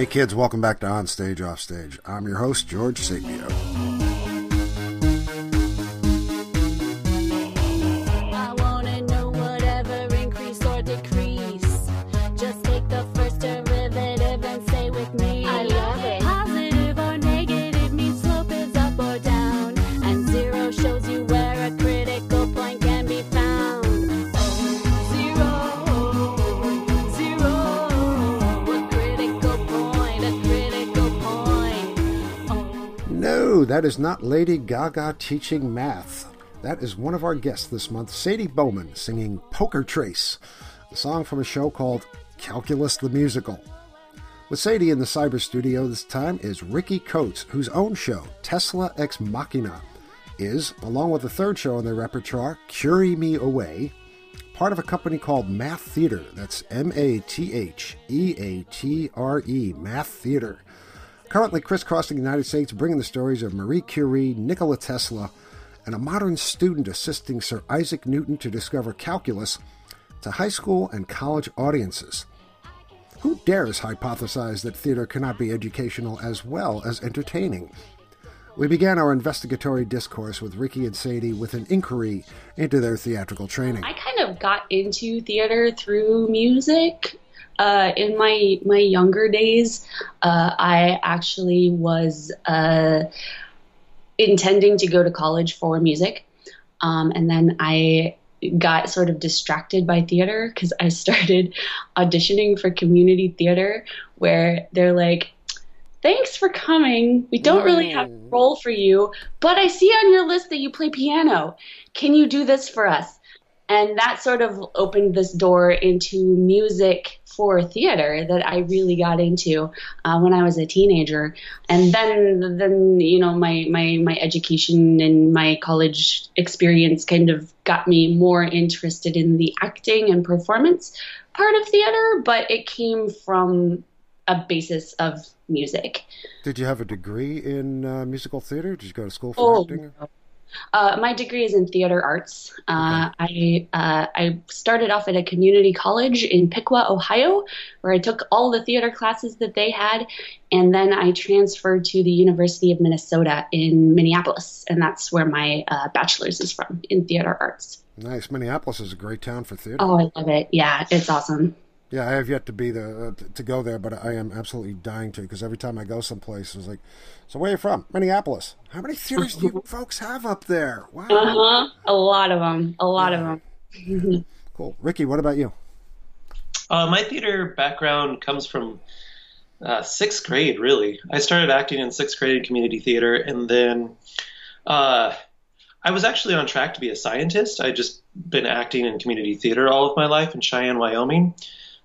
Hey kids, welcome back to On Stage Off Stage. I'm your host, George Sapio. Is not Lady Gaga teaching math. That is one of our guests this month, Sadie Bowman, singing Poker Trace, a song from a show called Calculus the Musical. With Sadie in the cyber studio this time is Ricky Coates, whose own show, Tesla Ex Machina, is, along with the third show in their repertoire, Curie Me Away, part of a company called Math Theater. That's M A T H E A T R E, Math Theater. Currently crisscrossing the United States, bringing the stories of Marie Curie, Nikola Tesla, and a modern student assisting Sir Isaac Newton to discover calculus to high school and college audiences. Who dares hypothesize that theater cannot be educational as well as entertaining? We began our investigatory discourse with Ricky and Sadie with an inquiry into their theatrical training. I kind of got into theater through music. Uh, in my my younger days, uh, I actually was uh, intending to go to college for music, um, and then I got sort of distracted by theater because I started auditioning for community theater, where they're like, "Thanks for coming. We don't really have a role for you, but I see on your list that you play piano. Can you do this for us?" And that sort of opened this door into music for theater that I really got into uh, when I was a teenager. And then, then you know, my my my education and my college experience kind of got me more interested in the acting and performance part of theater, but it came from a basis of music. Did you have a degree in uh, musical theater? Did you go to school for Oh, acting? Uh, my degree is in theater arts. Uh, I uh, I started off at a community college in Piqua, Ohio, where I took all the theater classes that they had, and then I transferred to the University of Minnesota in Minneapolis, and that's where my uh, bachelor's is from in theater arts. Nice. Minneapolis is a great town for theater. Oh, I love it. Yeah, it's awesome. Yeah, I have yet to be the uh, to go there, but I am absolutely dying to because every time I go someplace, it's like, so where are you from? Minneapolis. How many theaters do you folks have up there? Wow, Uh huh. A lot of them. A lot of them. cool. Ricky, what about you? Uh, my theater background comes from uh, sixth grade, really. I started acting in sixth grade in community theater, and then uh, I was actually on track to be a scientist. I'd just been acting in community theater all of my life in Cheyenne, Wyoming.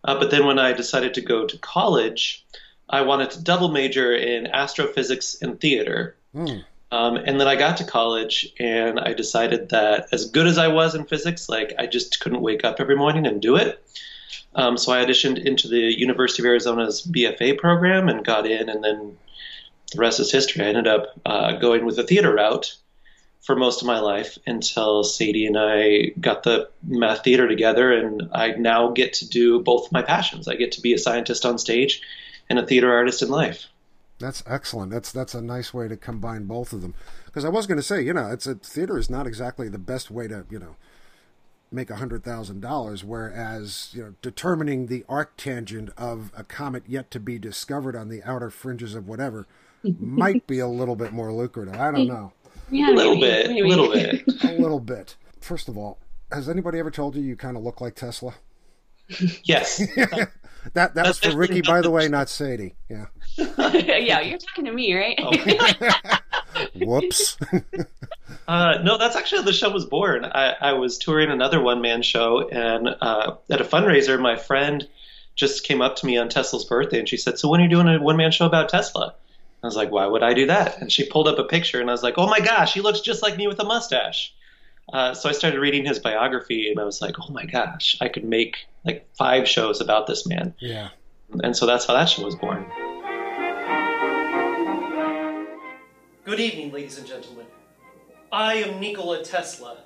Uh, but then when I decided to go to college, I wanted to double major in astrophysics and theater. Hmm. Um, and then I got to college and I decided that as good as I was in physics, like I just couldn't wake up every morning and do it. Um, so I auditioned into the University of Arizona's BFA program and got in, and then the rest is history. I ended up uh, going with the theater route for most of my life until Sadie and I got the math theater together, and I now get to do both of my passions. I get to be a scientist on stage and a theater artist in life. That's excellent. That's that's a nice way to combine both of them. Because I was going to say, you know, it's a theater is not exactly the best way to, you know, make a hundred thousand dollars. Whereas, you know, determining the arc tangent of a comet yet to be discovered on the outer fringes of whatever might be a little bit more lucrative. I don't know, Yeah, A little maybe, bit, a maybe. little bit. a little bit. First of all, has anybody ever told you you kind of look like Tesla? Yes. That that was for Ricky, by the way, not Sadie. Yeah. yeah, you're talking to me, right? Whoops. Uh, no, that's actually how the show was born. I, I was touring another one man show, and uh, at a fundraiser, my friend just came up to me on Tesla's birthday and she said, So when are you doing a one man show about Tesla? I was like, Why would I do that? And she pulled up a picture, and I was like, Oh my gosh, he looks just like me with a mustache. Uh, so I started reading his biography, and I was like, Oh my gosh, I could make like five shows about this man. yeah. And so that's how that show was born. Good evening, ladies and gentlemen. I am Nikola Tesla.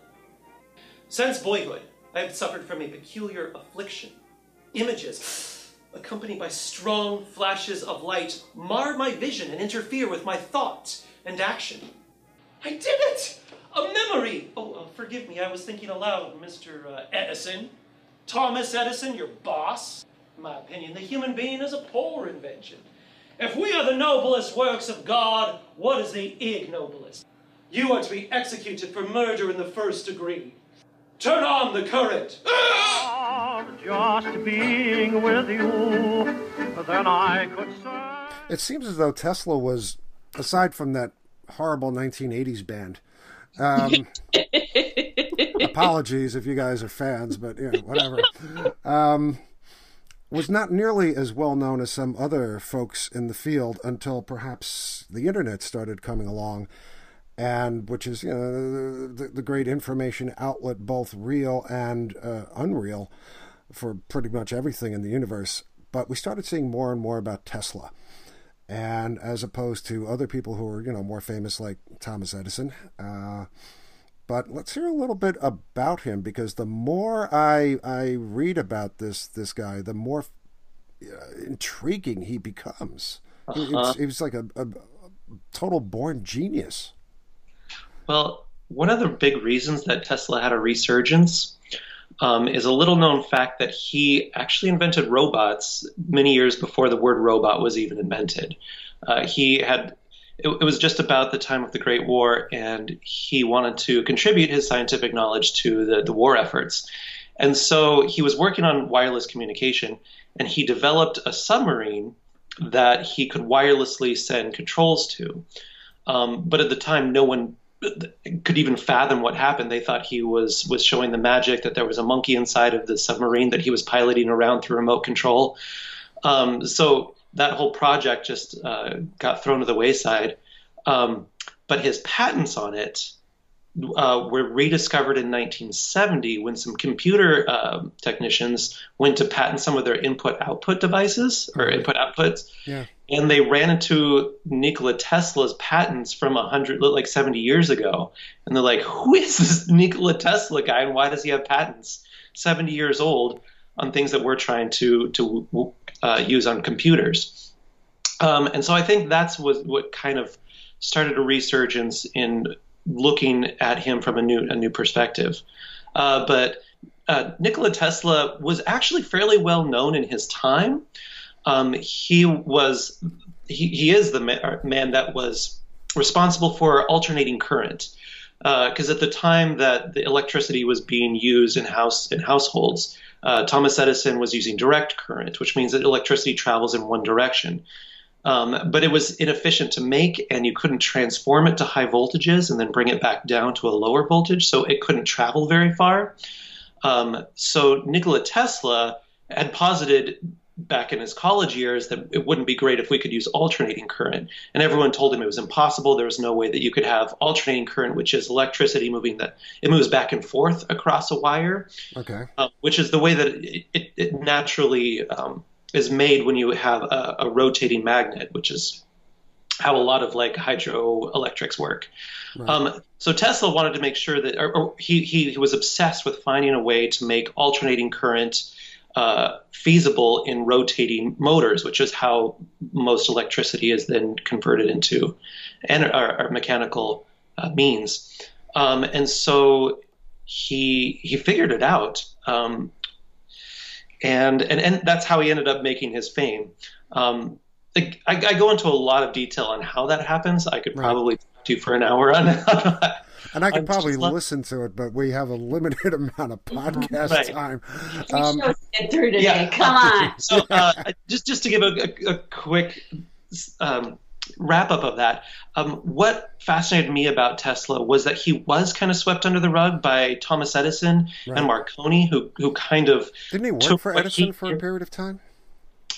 Since boyhood, I have suffered from a peculiar affliction. Images accompanied by strong flashes of light, mar my vision and interfere with my thought and action. I did it! A memory! Oh, uh, forgive me, I was thinking aloud, Mr. Uh, Edison. Thomas Edison, your boss. In my opinion, the human being is a poor invention. If we are the noblest works of God, what is the ignoblest? You are to be executed for murder in the first degree. Turn on the current. Just being with you, then I could serve. It seems as though Tesla was, aside from that horrible 1980s band, um, apologies if you guys are fans, but you know, whatever. Um, was not nearly as well known as some other folks in the field until perhaps the internet started coming along, and which is you know the, the great information outlet, both real and uh, unreal, for pretty much everything in the universe. But we started seeing more and more about Tesla and as opposed to other people who are you know more famous like Thomas Edison. Uh, but let's hear a little bit about him because the more I I read about this this guy, the more uh, intriguing he becomes. He, Uh-huh. he was like a, a total born genius. Well, one of the big reasons that Tesla had a resurgence um, is a little known fact that he actually invented robots many years before the word robot was even invented. Uh, he had it, was just about the time of the Great War, and he wanted to contribute his scientific knowledge to the, the war efforts. And so he was working on wireless communication, and he developed a submarine that he could wirelessly send controls to. Um, but at the time, no one could even fathom what happened. They thought he was was showing the magic that there was a monkey inside of the submarine that he was piloting around through remote control. Um, so that whole project just uh, got thrown to the wayside. Um, but his patents on it uh, were rediscovered in 1970 when some computer uh, technicians went to patent some of their input-output devices or input-outputs Yeah. And they ran into Nikola Tesla's patents from a 100 like 70 years ago. And they're like who is this Nikola Tesla guy and why does he have patents? 70 years old on things that we're trying to to uh, use on computers. Um, and so I think that's what what kind of started a resurgence in looking at him from a new a new perspective. Uh, but uh, Nikola Tesla was actually fairly well known in his time um, he was he, he is the ma- man that was responsible for alternating current because at the time that the electricity was being used in house in households uh, Thomas Edison was using direct current which means that electricity travels in one direction. Um, but it was inefficient to make and you couldn't transform it to high voltages and then bring it back down to a lower voltage so it couldn't travel very far. Um, so Nikola Tesla had posited back in his college years that it wouldn't be great if we could use alternating current. And everyone told him it was impossible. There was no way that you could have alternating current, which is electricity moving that it moves back and forth across a wire, Okay. uh, which is the way that it, it, it naturally um, is made when you have a, a rotating magnet, which is how a lot of like hydroelectrics work. Um, so Tesla wanted to make sure that, or, or he, he, he was obsessed with finding a way to make alternating current uh, feasible in rotating motors, which is how most electricity is then converted into and or, or mechanical uh, means. Um, and so he he figured it out, um, and, and and that's how he ended up making his fame. Um, I, I go into a lot of detail on how that happens. I could Right. probably talk to you for an hour on. And I could I'm probably just listen to it, but we have a limited amount of podcast Right. time. Um, get through today. yeah. Come on. so uh, just just to give a, a, a quick um, wrap up of that, um, what fascinated me about Tesla was that he was kind of swept under the rug by Thomas Edison Right. and Marconi, who who kind of Didn't he work for Edison he- for a period of time?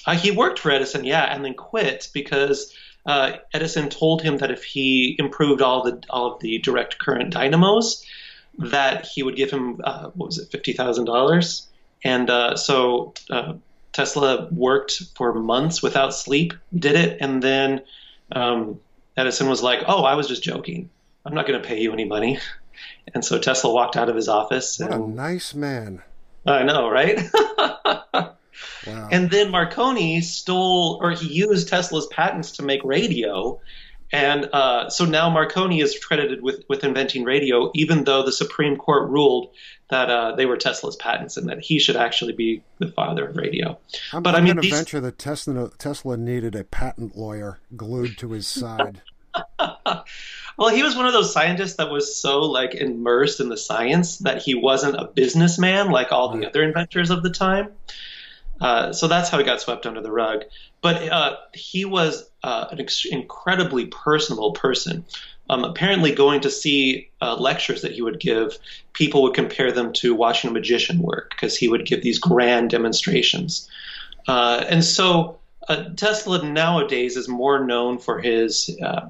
Uh, he worked for Edison, yeah, and then quit because uh, Edison told him that if he improved all the all of the direct current dynamos, that he would give him uh, what was it, fifty thousand dollars. And uh, so uh, Tesla worked for months without sleep, did it, and then um, Edison was like, "Oh, I was just joking. I'm not going to pay you any money." And so Tesla walked out of his office. What a nice man. I know, right? Wow. And then Marconi stole, or he used Tesla's patents to make radio. And uh, so now Marconi is credited with, with inventing radio, even though the Supreme Court ruled that uh, they were Tesla's patents and that he should actually be the father of radio. I'm, but I I'm mean, going to these- venture that Tesla, Tesla needed a patent lawyer glued to his side. Well, he was one of those scientists that was so like immersed in the science that he wasn't a businessman like all the other inventors of the time. Uh, so that's how he got swept under the rug. But uh, he was uh, an ex- incredibly personable person. Um, apparently, going to see uh, lectures that he would give, people would compare them to watching a magician work because he would give these grand demonstrations. Uh, and so uh, Tesla nowadays is more known for his uh,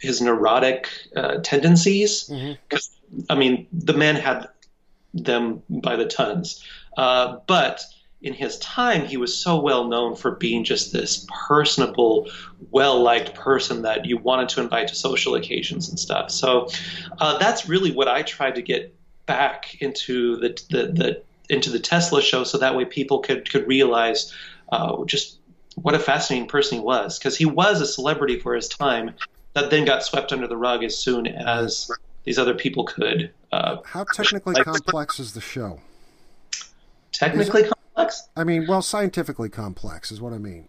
his neurotic uh, tendencies. Because I mean, the man had them by the tons. Uh, but in his time, he was so well known for being just this personable, well liked person that you wanted to invite to social occasions and stuff. So uh, that's really what I tried to get back into the, the, the into the Tesla show, so that way people could could realize uh, just what a fascinating person he was, because he was a celebrity for his time that then got swept under the rug as soon as these other people could. Uh, How technically Like- complex is the show? technically complex. I mean, well, scientifically complex is what I mean.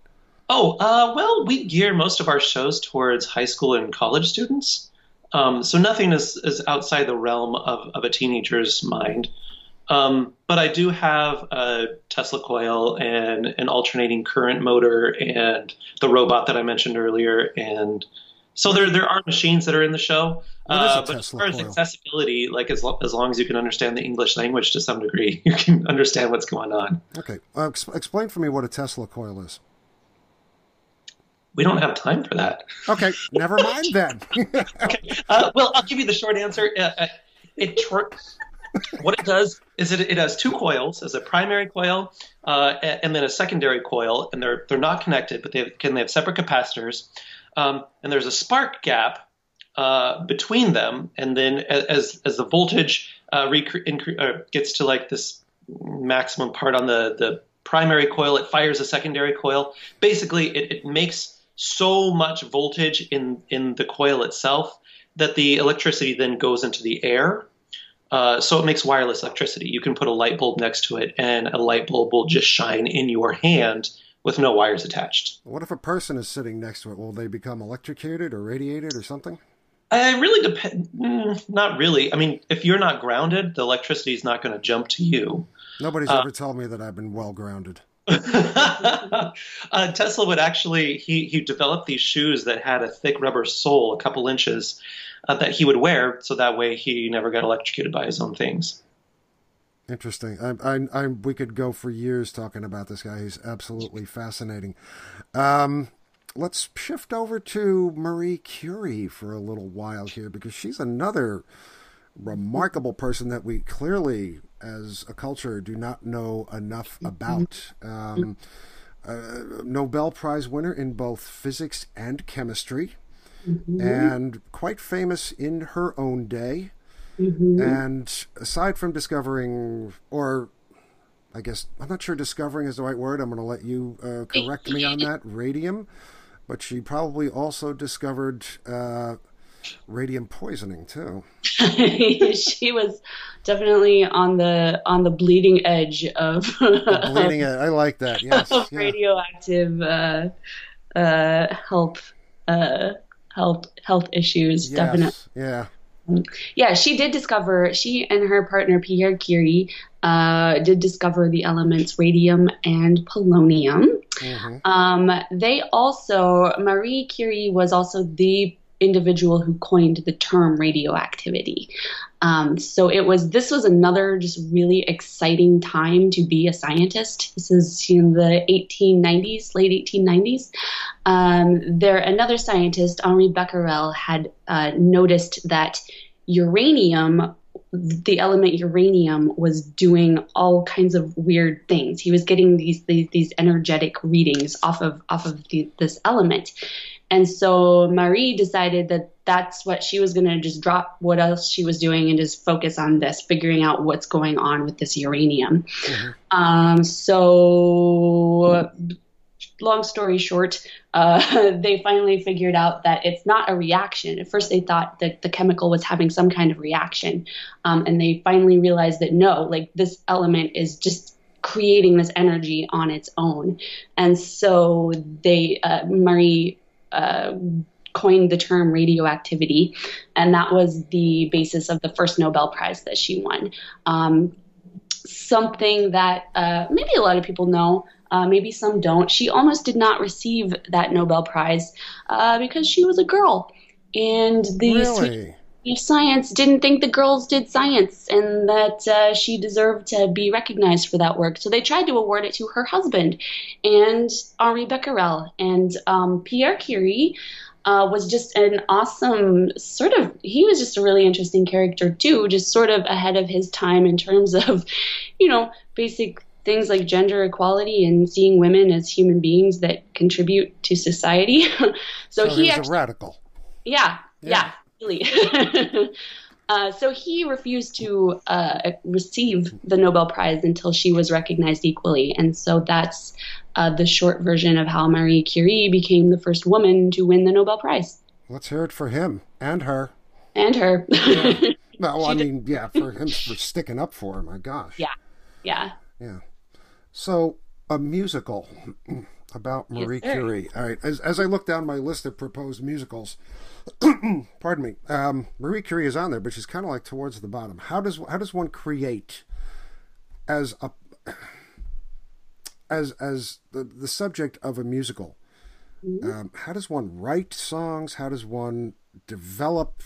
Oh, uh, well, we gear most of our shows towards high school and college students. Um, so nothing is, is outside the realm of, of a teenager's mind. Um, but I do have a Tesla coil and an alternating current motor and the robot that I mentioned earlier. And so there, there are machines that are in the show. What is a Uh, but as far as accessibility, like as, lo- as long as you can understand the English language to some degree, you can understand what's going on. Okay, uh, ex- explain for me what a Tesla coil is. We don't have time for that. Okay, never mind then. Uh, well, I'll give you the short answer. Uh, uh, it tr- what it does is it, it has two coils, as a primary coil uh, and then a secondary coil, and they're they're not connected, but they have, can they have separate capacitors, um, and there's a spark gap uh, between them, and then as as the voltage uh, gets to like this maximum part on the the primary coil, it fires a secondary coil. Basically, it, it makes so much voltage in in the coil itself that the electricity then goes into the air. Uh, so it makes wireless electricity. You can put a light bulb next to it, and a light bulb will just shine in your hand with no wires attached. what if a person is sitting next to it? Will they become electrocuted or radiated or something? I really depend. Mm, not really. I mean, if you're not grounded, the electricity is not going to jump to you. Nobody's Uh, ever told me that I've been well grounded. uh, Tesla would actually he he developed these shoes that had a thick rubber sole, a couple inches, uh, that he would wear so that way he never got electrocuted by his own things. Interesting. I, I, I, we could go for years talking about this guy. He's absolutely fascinating. Um, let's shift over to Marie Curie for a little while here because she's another remarkable person that we clearly, as a culture, do not know enough about. Um, uh, Nobel Prize winner in both physics and chemistry, and quite famous in her own day. And aside from discovering, or I guess I'm not sure discovering is the right word. I'm going to let you uh, correct me on that. Radium, but she probably also discovered uh, radium poisoning too. she was definitely on the on the bleeding edge of Bleeding it. I like that. Yes. yeah. radioactive uh, uh, health uh, health health issues. Definitely. Yeah. Yeah, she did discover. She and her partner Pierre Curie uh, did discover the elements radium and polonium. hmm Um, they also Marie Curie was also the individual who coined the term radioactivity. Um, so it was this was another just really exciting time to be a scientist. This is in the 1890s, late 1890s. Um, there, another scientist, Henri Becquerel, had uh, noticed that uranium the element uranium was doing all kinds of weird things. He was getting these these, these energetic readings off of off of the, this element, and so Marie decided that that's what she was going to just drop what else she was doing and just focus on this, figuring out what's going on with this uranium. Um, so, long story short, uh, they finally figured out that it's not a reaction. At first, they thought that the chemical was having some kind of reaction, um, and they finally realized that no, like this element is just creating this energy on its own. And so they, uh, Marie. Uh, coined the term radioactivity, and that was the basis of the first Nobel Prize that she won. Um, something that uh, maybe a lot of people know, uh, maybe some don't. She almost did not receive that Nobel Prize uh, because she was a girl, and the Really? Science didn't think the girls did science and that uh, she deserved to be recognized for that work. So they tried to award it to her husband and Henri Becquerel. And um, Pierre Curie uh, was just an awesome sort of, he was just a really interesting character too, just sort of ahead of his time in terms of, you know, basic things like gender equality and seeing women as human beings that contribute to society. so, So he he was actually a radical. yeah, Yeah. yeah, really. uh, so he refused to uh, receive the Nobel Prize until she was recognized equally, and so that's uh, the short version of how Marie Curie became the first woman to win the Nobel Prize, Let's hear it for him and her. and her. No, I She did- mean, yeah, for him for sticking up for her. My gosh. yeah, yeah. Yeah. So a musical about Marie sir. Curie. All right. As as I look down my list of proposed musicals, pardon me, um, Marie Curie is on there, but she's kind of like towards the bottom. How does how does one create as a as as the the subject of a musical? Um, how does one write songs? How does one develop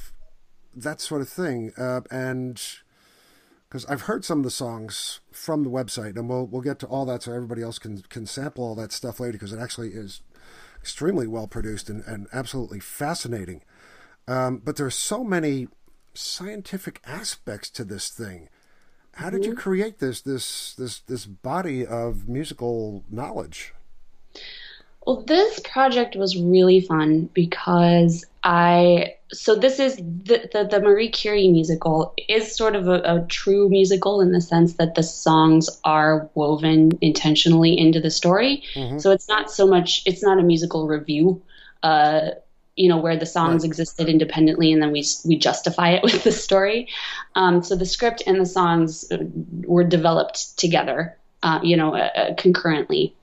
that sort of thing? Uh, and because I've heard some of the songs from the website, and we'll we'll get to all that so everybody else can can sample all that stuff later because it actually is extremely well produced and, and absolutely fascinating. Um, but there are so many scientific aspects to this thing. How did you create this this this this body of musical knowledge? Well, this project was really fun because I so this is the the, the Marie Curie musical is sort of a, a true musical in the sense that the songs are woven intentionally into the story. So it's not so much it's not a musical review. Uh, you know where the songs Right. existed independently and then we we justify it with the story. Um, so the script and the songs uh, were developed together, uh, you know, uh, concurrently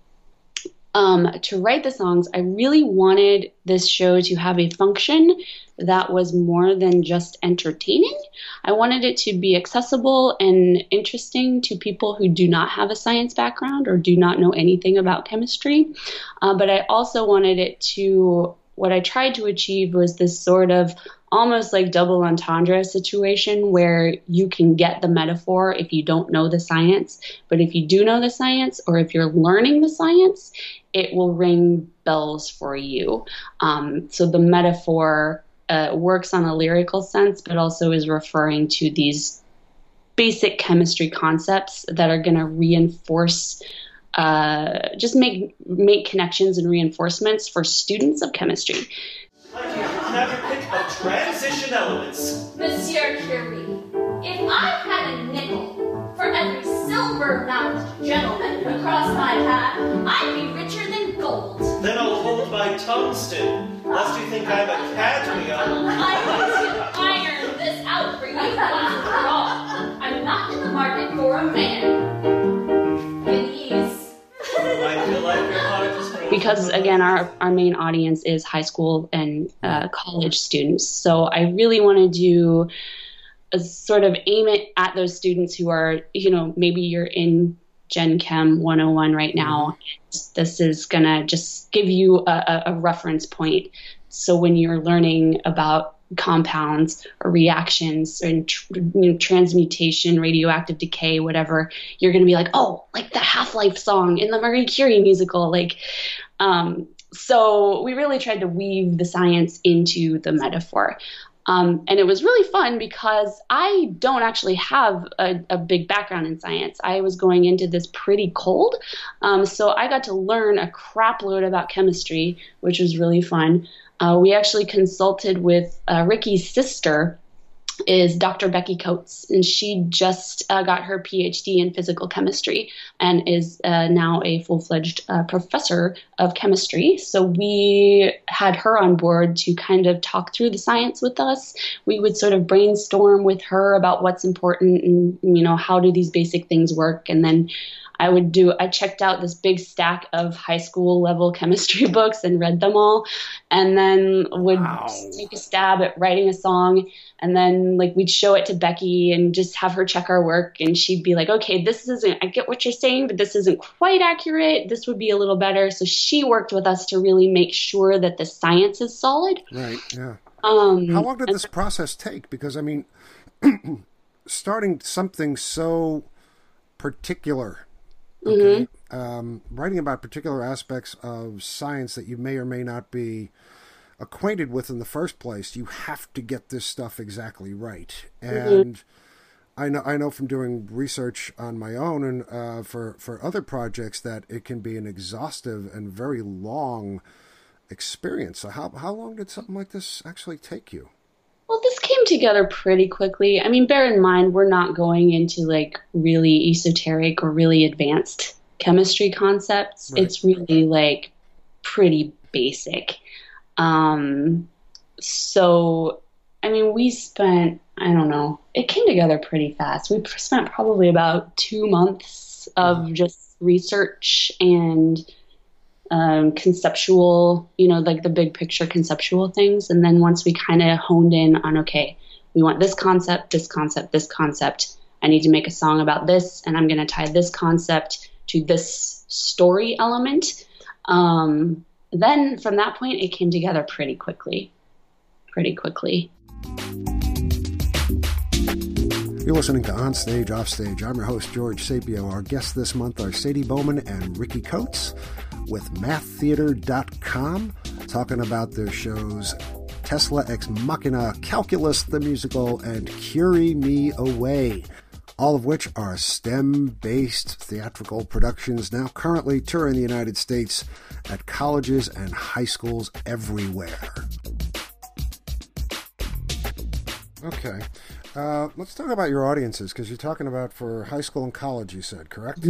um, to write the songs, I really wanted this show to have a function that was more than just entertaining. I wanted it to be accessible and interesting to people who do not have a science background or do not know anything about chemistry. Uh, but I also wanted it to, what I tried to achieve was this sort of almost like double entendre situation where you can get the metaphor if you don't know the science. But if you do know the science or if you're learning the science, it will ring bells for you. Um, so the metaphor uh, works on a lyrical sense, but also is referring to these basic chemistry concepts that are going to reinforce. Uh, just make make connections and reinforcements for students of chemistry. My dear, have your pick of transition elements. Monsieur Curie, if I had a nickel for every silver-mouthed gentleman across my path, I'd be richer than gold. Then I'll hold my tungsten, lest you think I'm a cadmium. I'm going to iron this out for you once and for all. I'm not in the market for a man. Please. I feel like your heart is because again our, our main audience is high school and uh, college students so i really want to do a sort of aim it at those students who are you know maybe you're in gen chem 101 right now this is going to just give you a, a, reference point so when you're learning about compounds or reactions and tr- you know, transmutation, radioactive decay, whatever, you're going to be like, oh, like the Half Life song in the Marie Curie musical. Like, um, so we really tried to weave the science into the metaphor. Um, and it was really fun because I don't actually have a, a, big background in science. I was going into this pretty cold. Um, so I got to learn a crap load about chemistry, which was really fun. Uh, we actually consulted with uh, Ricky's sister, is Dr. Becky Coates, and she just uh, got her PhD in physical chemistry and is uh, now a full fledged uh, professor of chemistry. So we had her on board to kind of talk through the science with us. We would sort of brainstorm with her about what's important and, you know, how do these basic things work, and then I would do, I checked out this big stack of high school level chemistry books and read them all, and then would wow. take a stab at writing a song. And then, like, we'd show it to Becky and just have her check our work. And she'd be like, okay, this isn't, I get what you're saying, but this isn't quite accurate. This would be a little better. So she worked with us to really make sure that the science is solid. Right, yeah. Um, How long did this process take? Because, I mean, starting something so particular Okay. Mm-hmm. Um, writing about particular aspects of science that you may or may not be acquainted with in the first place, you have to get this stuff exactly right. Mm-hmm. And mm-hmm. I know I know from doing research on my own and uh, for for other projects that it can be an exhaustive and very long experience. So how how long did something like this actually take you? Well, this came together pretty quickly. I mean, bear in mind, we're not going into like really esoteric or really advanced chemistry concepts. Right. It's really like pretty basic. Um, so, I mean, we spent, I don't know, it came together pretty fast. We spent probably about two months of just research and um, conceptual, you know, like the big picture conceptual things. And then once we kind of honed in on, okay, we want this concept, this concept, this concept. I need to make a song about this, and I'm going to tie this concept to this story element. Um, then from that point, it came together pretty quickly. Pretty quickly. You're listening to On Stage, Off Stage. I'm your host, George Sapio. Our guests this month are Sadie Bowman and Ricky Coates with matheatre.com, talking about their shows Tesla Ex Machina, Calculus the Musical, and Curie Me Away, all of which are STEM based theatrical productions now currently touring the United States at colleges and high schools everywhere. Okay. Uh, let's talk about your audiences because you're talking about for high school and college, you said, correct?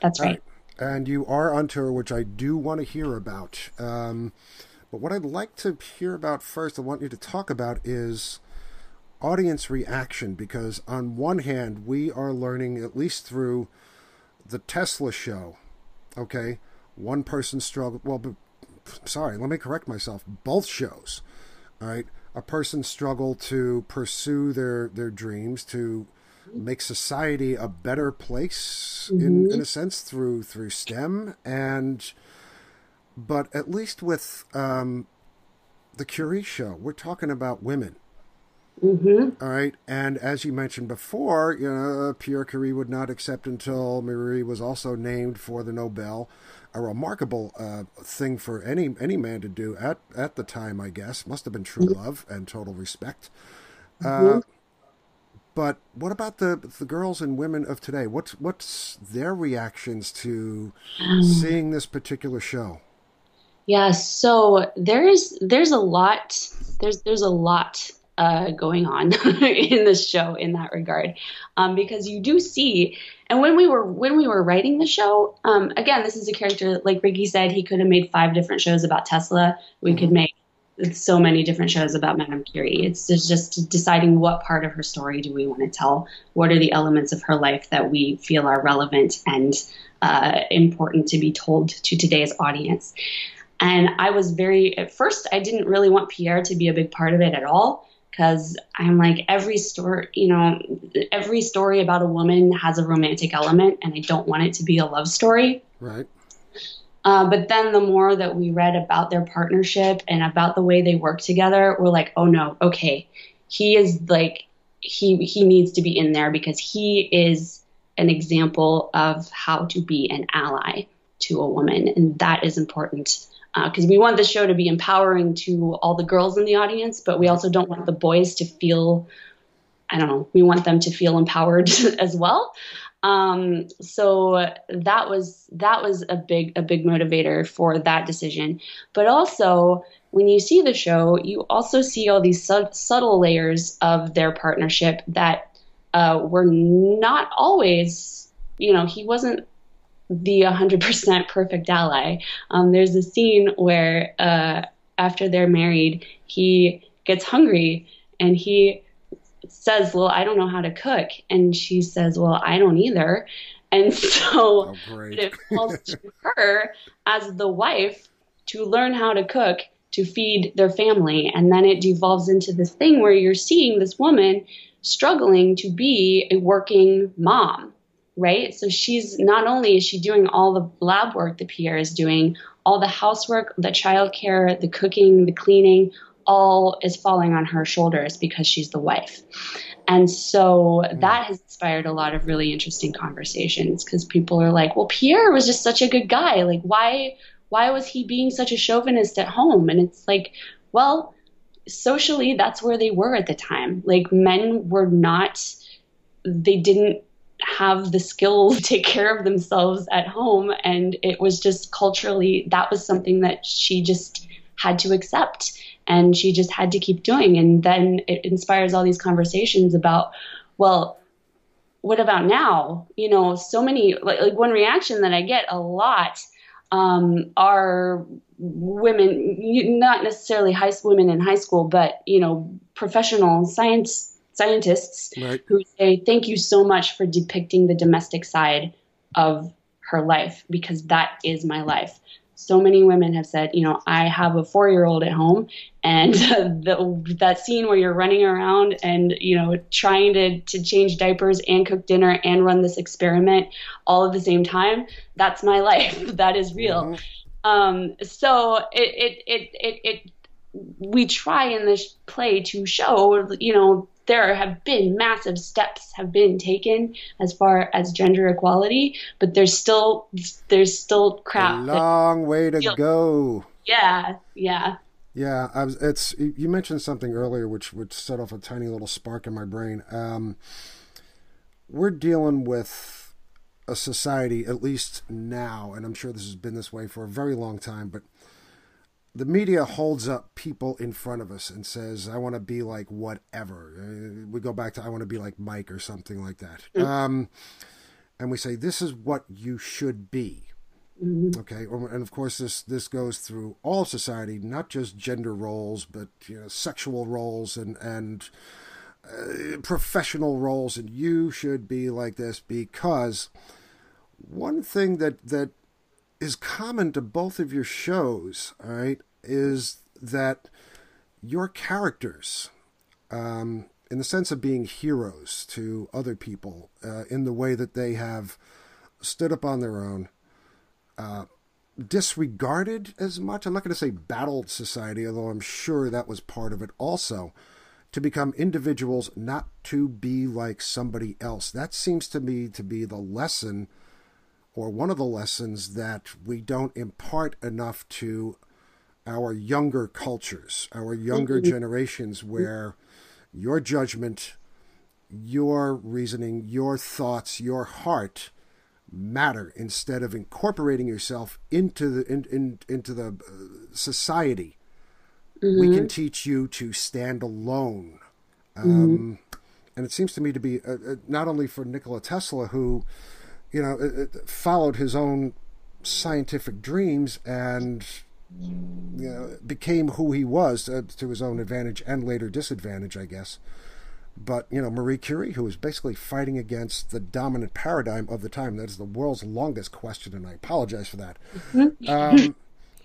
That's right. right and you are on tour, which I do want to hear about. Um, but what I'd like to hear about first, I want you to talk about is audience reaction, because on one hand, we are learning, at least through the Tesla show, okay, one person struggled. Well, but, sorry, let me correct myself. Both shows, all right, a person struggled to pursue their their dreams, to make society a better place mm-hmm. in, in a sense through through STEM and but at least with um, the Curie show, we're talking about women. Mm-hmm. All right, and as you mentioned before, you know Pierre Curie would not accept until Marie was also named for the Nobel. A remarkable uh, thing for any any man to do at at the time, I guess. Must have been true mm-hmm. love and total respect. Mm-hmm. Uh, but what about the the girls and women of today? What's what's their reactions to um, seeing this particular show? Yeah, so there's there's a lot there's there's a lot uh, going on in this show in that regard, um, because you do see, and when we were when we were writing the show, um, again, this is a character like Ricky said, he could have made five different shows about Tesla. We mm-hmm. could make so many different shows about Madame Curie. It's just deciding what part of her story do we want to tell. What are the elements of her life that we feel are relevant and uh, important to be told to today's audience. And I was very at first I didn't really want Pierre to be a big part of it at all because I'm like every story, you know, every story about a woman has a romantic element, and I don't want it to be a love story. Right. Uh, but then the more that we read about their partnership and about the way they work together, we're like, oh no, okay, he is like he he needs to be in there because he is an example of how to be an ally to a woman, and that is important because uh, we want the show to be empowering to all the girls in the audience, but we also don't want the boys to feel. I don't know. We want them to feel empowered as well. Um, so that was that was a big a big motivator for that decision. But also, when you see the show, you also see all these sub- subtle layers of their partnership that uh, were not always. You know, he wasn't the 100% perfect ally. Um, there's a scene where uh, after they're married, he gets hungry and he says, Well, I don't know how to cook. And she says, Well, I don't either. And so Oh, it falls to her as the wife to learn how to cook to feed their family. And then it devolves into this thing where you're seeing this woman struggling to be a working mom, right? So she's not only is she doing all the lab work that Pierre is doing, all the housework, the childcare, the cooking, the cleaning, all is falling on her shoulders because she's the wife. And so hmm. that has inspired a lot of really interesting conversations because people are like, well, Pierre was just such a good guy. Like, why, why was he being such a chauvinist at home? And it's like, well, socially, that's where they were at the time. Like, men were not, they didn't have the skills to take care of themselves at home. And it was just culturally, that was something that she just had to accept and she just had to keep doing. And then it inspires all these conversations about, well, what about now? You know, so many, like, like one reaction that I get a lot um, are women not necessarily high school women in high school, but, you know, professional science scientists Right. who say, thank you so much for depicting the domestic side of her life because that is my life. So many women have said, you know, I have a four year old at home, and the, that scene where you're running around and, you know, trying to, to change diapers and cook dinner and run this experiment all at the same time, that's my life. that is real. Um, so it, it, it, it, it, we try in this play to show, you know, there have been massive steps have been taken as far as gender equality, but there's still there's still A crap. that- long way to go. yeah, yeah. Yeah, I was, it's you you mentioned something earlier which which set off a tiny little spark in my brain. Um, we're dealing with a society, at least now, and I'm sure this has been this way for a very long time, but the media holds up people in front of us and says, "I want to be like whatever." Uh, We go back to "I want to be like Mike" or something like that, um, and we say, "This is what you should be." Okay, and of course this this goes through all society, not just gender roles, but you know, sexual roles and and uh, professional roles, and you should be like this because one thing that that is common to both of your shows, all right, is that your characters, um, in the sense of being heroes to other people, uh, in the way that they have stood up on their own, uh, disregarded as much. I'm not going to say battled society, although I'm sure that was part of it also. To become individuals, not to be like somebody else. That seems to me to be the lesson, or one of the lessons that we don't impart enough to our younger cultures, our younger generations, where your judgment, your reasoning, your thoughts, your heart matter instead of incorporating yourself into the in, in, into the uh, society. We can teach you to stand alone. Um, And it seems to me to be uh, uh, not only for Nikola Tesla, who, you know, uh, uh, followed his own scientific dreams and you know, became who he was uh, to his own advantage and later disadvantage, I guess. But you know, Marie Curie, who was basically fighting against the dominant paradigm of the time, that is the world's longest question, and I apologize for that. um,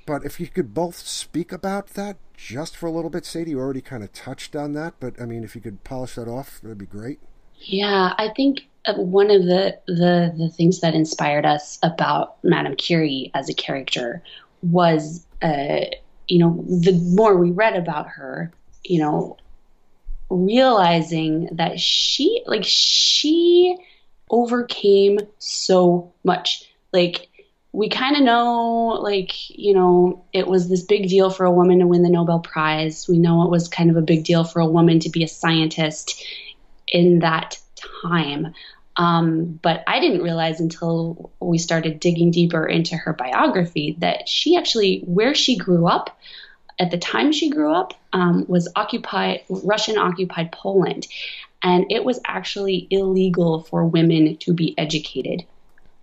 but if you could both speak about that just for a little bit, Sadie, you already kind of touched on that, but I mean, if you could polish that off, that'd be great. Yeah, I think one of the, the the things that inspired us about Madame Curie as a character was, uh, you know, the more we read about her, you know, realizing that she like she overcame so much. Like we kind of know, like, you know, it was this big deal for a woman to win the Nobel Prize. We know it was kind of a big deal for a woman to be a scientist in that time. Um, but I didn't realize until we started digging deeper into her biography that she actually, where she grew up, at the time she grew up, um, was occupied Russian occupied Poland, and it was actually illegal for women to be educated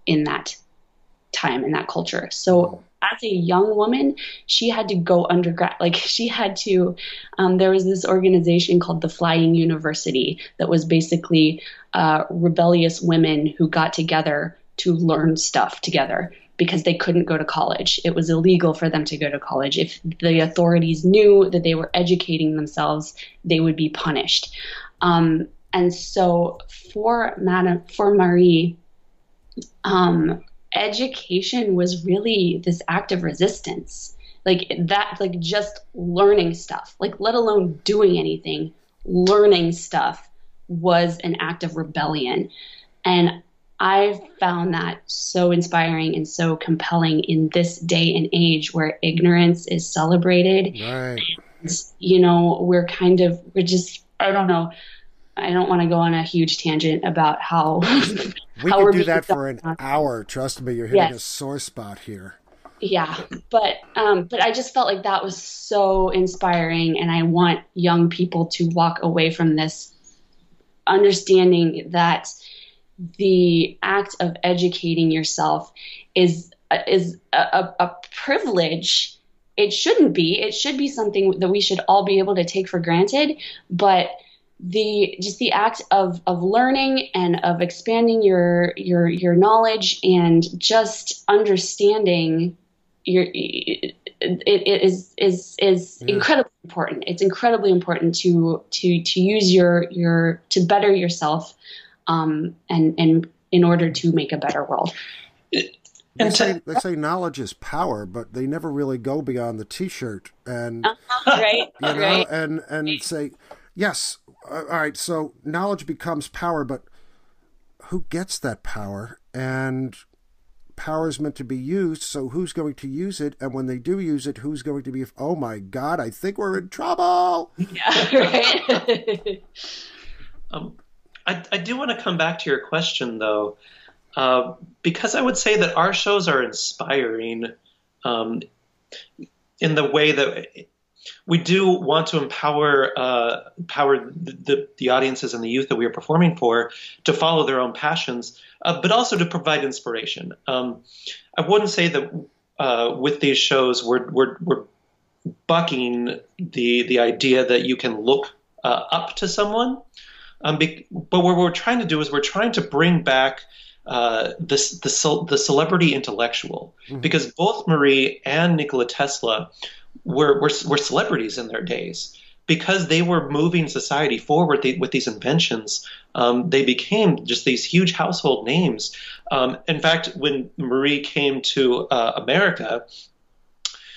in that time in that culture. So as a young woman, she had to go undergrad. Like she had to. Um, there was this organization called the Flying University that was basically uh, rebellious women who got together to learn stuff together because they couldn't go to college. It was illegal for them to go to college. If the authorities knew that they were educating themselves, they would be punished. Um, and so for Madame, for Marie, um, education was really this act of resistance. Like that, like just learning stuff, like let alone doing anything, learning stuff was an act of rebellion. And I've found that so inspiring and so compelling in this day and age where ignorance is celebrated. Right. You know, we're kind of, we're just, I don't know. I don't want to go on a huge tangent about how We how could do that for an done. hour. Trust me, you're hitting Yes. a sore spot here. yeah but um but i just felt like that was so inspiring and i want young people to walk away from this understanding that the act of educating yourself is is a, a, a privilege it shouldn't be it should be something that we should all be able to take for granted but the just the act of of learning and of expanding your your your knowledge and just understanding your it, it is is is Yeah. incredibly important. It's incredibly important to to to use your your to better yourself um and and in order to make a better world. They And say, they say knowledge is power, but they never really go beyond the T-shirt and right. you know, right and and say, yes, all right. So knowledge becomes power, but who gets that power? And power is meant to be used. So who's going to use it? And when they do use it, who's going to be? Oh my God! I think we're in trouble. yeah right um, I, I do want to come back to your question, though, uh, because I would say that our shows are inspiring um, in the way that we do want to empower uh, empower the, the, the audiences and the youth that we are performing for to follow their own passions, uh, but also to provide inspiration. Um, I wouldn't say that uh, with these shows we're, we're, we're bucking the the idea that you can look uh, up to someone. Um, be, but what we're trying to do is we're trying to bring back uh, this the the celebrity intellectual because both Marie and Nikola Tesla were, were were celebrities in their days because they were moving society forward the, with these inventions. Um, they became just these huge household names. Um, in fact, when Marie came to uh, America,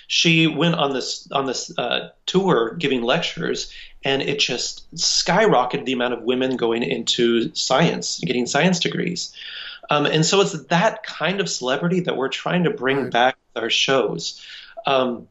she went on this on this uh, tour giving lectures, and it just skyrocketed the amount of women going into science, getting science degrees. Um, and so it's that kind of celebrity that we're trying to bring back with our shows. Um,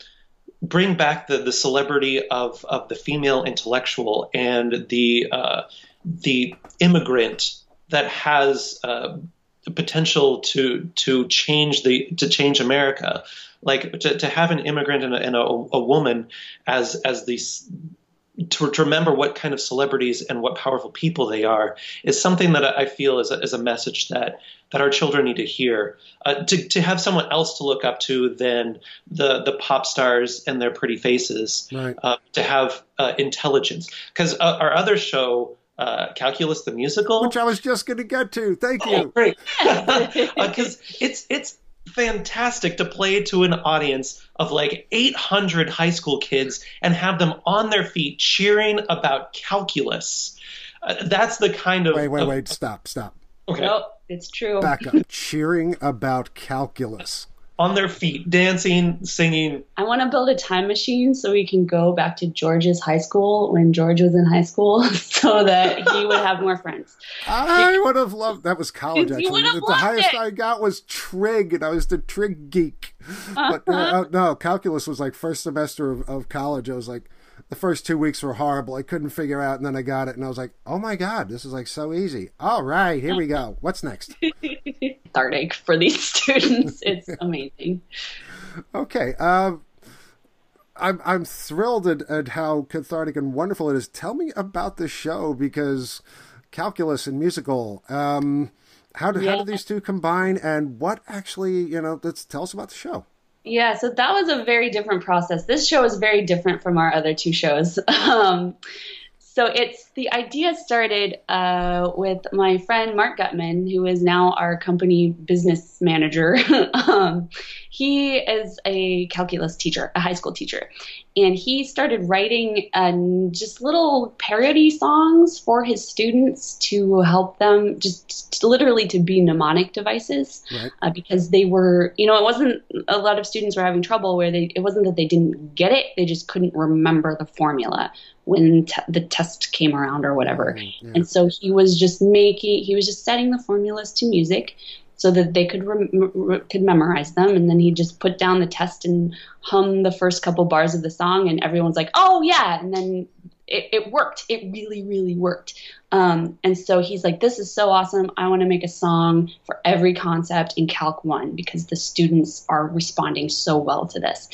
bring back the, the celebrity of, of the female intellectual and the uh, the immigrant that has uh, the potential to to change the to change America. Like to, to have an immigrant and, a, and a, a woman as as these to, to remember what kind of celebrities and what powerful people they are is something that I feel is a, is a message that that our children need to hear. Uh, to to have someone else to look up to than the the pop stars and their pretty faces. Right. Uh, to have uh, intelligence, because uh, our other show, uh, Calculus the musical, Which I was just going to get to. Thank Oh, you. great. Because it's it's fantastic to play to an audience of like 800 high school kids and have them on their feet cheering about calculus. Uh, that's the kind of Wait, wait, of- wait. Stop, stop. Okay. nope it's true Back up. Cheering about calculus. On their feet, dancing, singing. I want to build a time machine so we can go back to George's high school when George was in high school so that he would have more friends. I would have loved that was college You actually. would have the loved highest it. I got was trig, and I was the trig geek. But uh, Uh-huh. uh, no, calculus was like first semester of, of college. I was like, the first two weeks were horrible. I couldn't figure out, and then I got it, and I was like, oh my god, this is like so easy. All right, here we go. What's next? Cathartic for these students. It's amazing. Okay. Um, I'm I'm thrilled at, at how cathartic and wonderful it is. Tell me about the show because calculus and musical. Um, how do how do these two combine, and what actually you know? Let's tell us about the show. Yeah, so that was a very different process. This show is very different from our other two shows. Um, so it's the idea started uh, with my friend Mark Gutman, who is now our company business manager. um, he is a calculus teacher, a high school teacher, and he started writing um, just little parody songs for his students to help them just literally to be mnemonic devices Right. uh, because they were, you know, it wasn't a lot of students were having trouble where they, it wasn't that they didn't get it, they just couldn't remember the formula when t- the test came around or whatever. Mm-hmm. Yeah. And so he was just making, he was just setting the formulas to music so that they could rem- re- could memorize them, and then he'd just put down the test and hum the first couple bars of the song, and everyone's like, "Oh yeah!" And then it, it worked. It really, really worked. Um, and so he's like, "This is so awesome! I want to make a song for every concept in Calc One because the students are responding so well to this."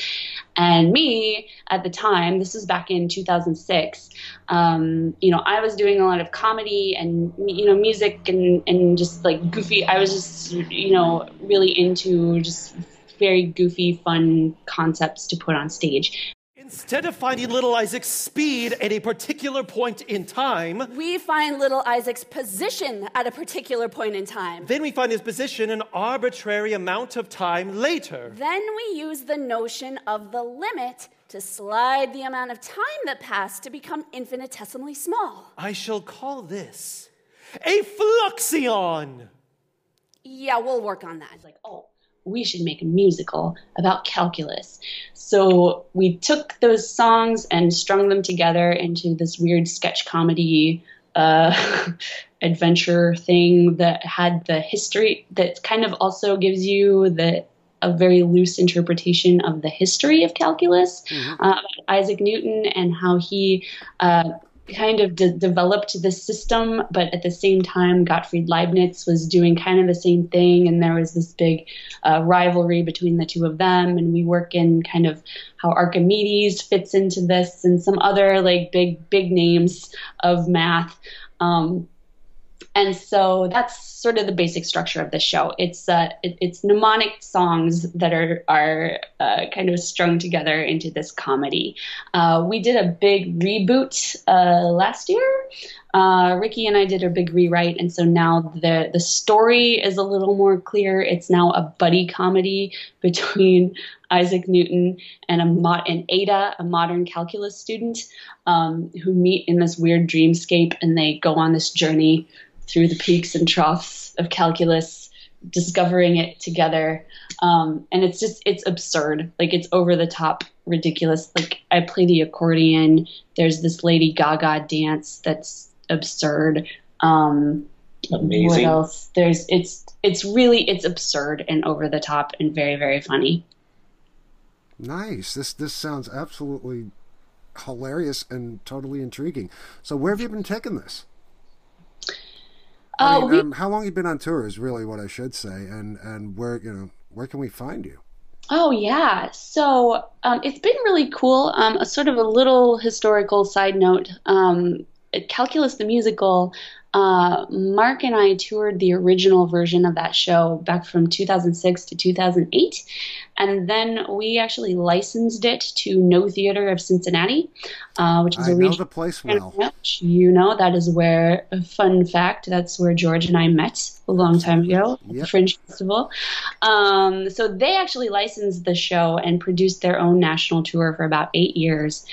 And me at the time, this was back in 2006. Um, you know, I was doing a lot of comedy and you know music and and just like goofy. I was just you know really into just very goofy, fun concepts to put on stage. Instead of finding little Isaac's speed at a particular point in time, We find little Isaac's position at a particular point in time. then we find his position an arbitrary amount of time later. Then we use the notion of the limit to slide the amount of time that passed to become infinitesimally small. I shall call this a fluxion. Yeah, we'll work on that. like, oh, we should make a musical about calculus. So we took those songs and strung them together into this weird sketch comedy uh, adventure thing that had the history that kind of also gives you the a very loose interpretation of the history of calculus uh, about Isaac Newton and how he uh, kind of de- developed this system, but at the same time, Gottfried Leibniz was doing kind of the same thing, and there was this big uh, rivalry between the two of them. And we work in kind of how Archimedes fits into this, and some other like big big names of math. Um, and so that's sort of the basic structure of the show. It's uh, it, it's mnemonic songs that are are uh, kind of strung together into this comedy. Uh, we did a big reboot uh, last year. Uh, Ricky and I did a big rewrite, and so now the the story is a little more clear. It's now a buddy comedy between Isaac Newton and a and Ada, a modern calculus student, um, who meet in this weird dreamscape, and they go on this journey through the peaks and troughs of calculus, discovering it together. Um, and it's just it's absurd, like it's over the top, ridiculous. Like I play the accordion. There's this Lady Gaga dance that's absurd. Um, what Amazing. else? There's it's it's really it's absurd and over the top and very very funny. Nice. This this sounds absolutely hilarious and totally intriguing. So where have you been taking this? I Uh, mean, we- um, how long you've been on tour is really what I should say, and and where you know where can we find you? Oh yeah, so um, it's been really cool. Um, a sort of a little historical side note. Um, Calculus the musical. Uh, Mark and I toured the original version of that show back from 2006 to 2008, and then we actually licensed it to Know Theatre of Cincinnati, uh, which is I a know region. the place well. You know, that is where, a fun fact, that's where George and I met a long time ago at the Fringe Festival. Um, so they actually licensed the show and produced their own national tour for about eight years.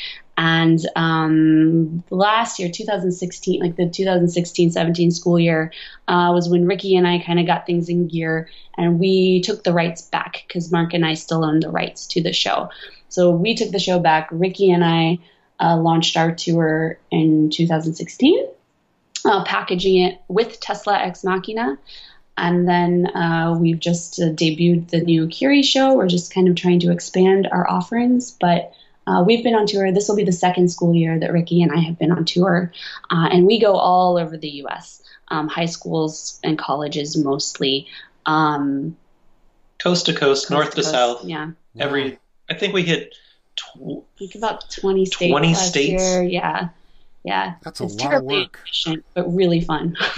And um, last year, 2016, like the 2016 17 school year, uh, was when Ricky and I kind of got things in gear and we took the rights back because Mark and I still own the rights to the show. So we took the show back. Ricky and I uh, launched our tour in 2016, uh, packaging it with Tesla Ex Machina. And then uh, we've just uh, debuted the new Curie show. We're just kind of trying to expand our offerings, but uh, we've been on tour. This will be the second school year that Ricky and I have been on tour, uh, and we go all over the U.S. Um, high schools and colleges mostly. Um, coast to coast, coast north to, coast. south. Yeah, Every, I think we hit. Tw- I think about 20 states 20 last states? year. Yeah. Yeah. That's a it's lot of work. efficient, but really fun.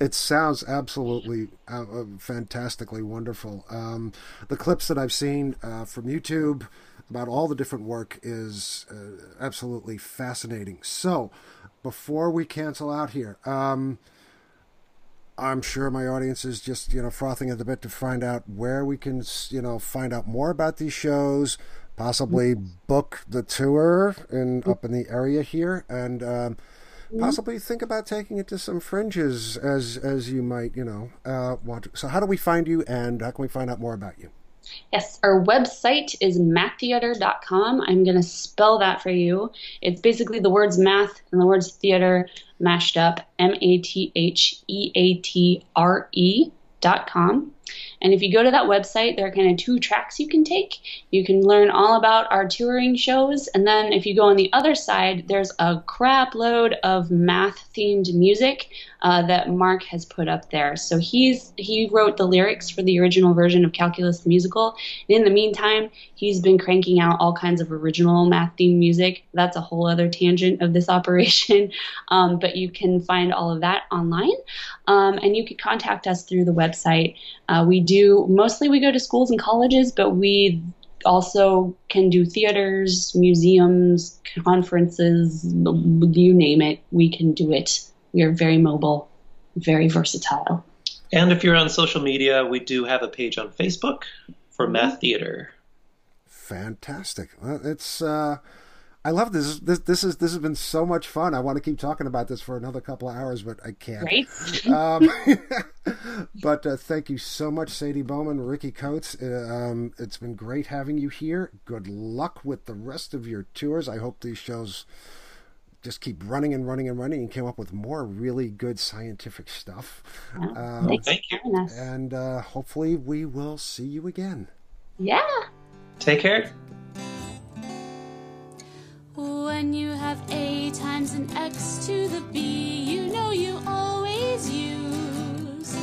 it sounds absolutely uh, uh, fantastically wonderful. Um, the clips that I've seen uh, from YouTube about all the different work is uh, absolutely fascinating. So, before we cancel out here, um, I'm sure my audience is just you know frothing at the bit to find out where we can you know find out more about these shows, possibly book the tour in up in the area here, and um, possibly think about taking it to some fringes as as you might you know uh, want to. So how do we find you, and how can we find out more about you? Yes, our website is matheatre.com. I'm going to spell that for you. It's basically the words math and the words theater mashed up M A T H E A T R E dot com. And if you go to that website, there are kind of two tracks you can take. You can learn all about our touring shows, and then if you go on the other side, there's a crap load of math themed music uh, that Mark has put up there. So he's he wrote the lyrics for the original version of Calculus the musical. And in the meantime, he's been cranking out all kinds of original math themed music. That's a whole other tangent of this operation, um, but you can find all of that online, um, and you can contact us through the website. Uh, we do mostly we go to schools and colleges, but we also can do theaters, museums, conferences, you name it. We can do it. We are very mobile, very versatile. And if you're on social media, we do have a page on Facebook for Math Theater. Fantastic. Well, it's uh, I love this. This this is this has been so much fun. I want to keep talking about this for another couple of hours, but I can't. Right? Um, but uh, thank you so much, Sadie Bowman, Ricky Coates. Uh, um, it's been great having you here. Good luck with the rest of your tours. I hope these shows just keep running and running and running and came up with more really good scientific stuff. Um, thank for having us. and uh, hopefully we will see you again. Yeah. Take care. When you have a times an x to the b, you know you always use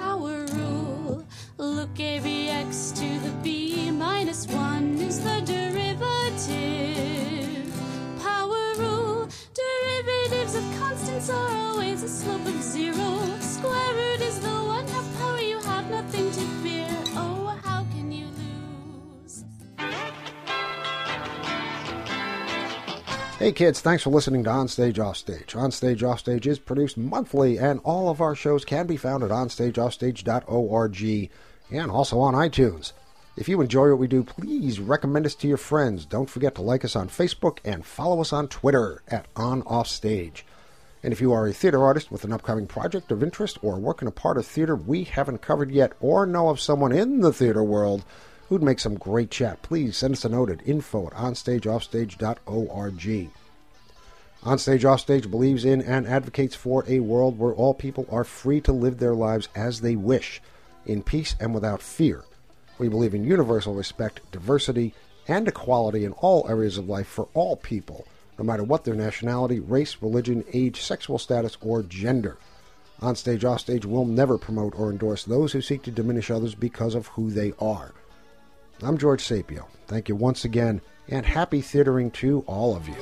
power rule. Look, every x to the b Hey kids, thanks for listening to On Stage Off Stage. On Stage Off Stage is produced monthly, and all of our shows can be found at onstageoffstage.org and also on iTunes. If you enjoy what we do, please recommend us to your friends. Don't forget to like us on Facebook and follow us on Twitter at OnOffStage. And if you are a theater artist with an upcoming project of interest or work in a part of theater we haven't covered yet or know of someone in the theater world who'd make some great chat, please send us a note at info at onstageoffstage.org. Onstage Offstage believes in and advocates for a world where all people are free to live their lives as they wish, in peace and without fear. We believe in universal respect, diversity, and equality in all areas of life for all people, no matter what their nationality, race, religion, age, sexual status, or gender. Onstage Offstage will never promote or endorse those who seek to diminish others because of who they are. I'm George Sapio. Thank you once again, and happy theatering to all of you.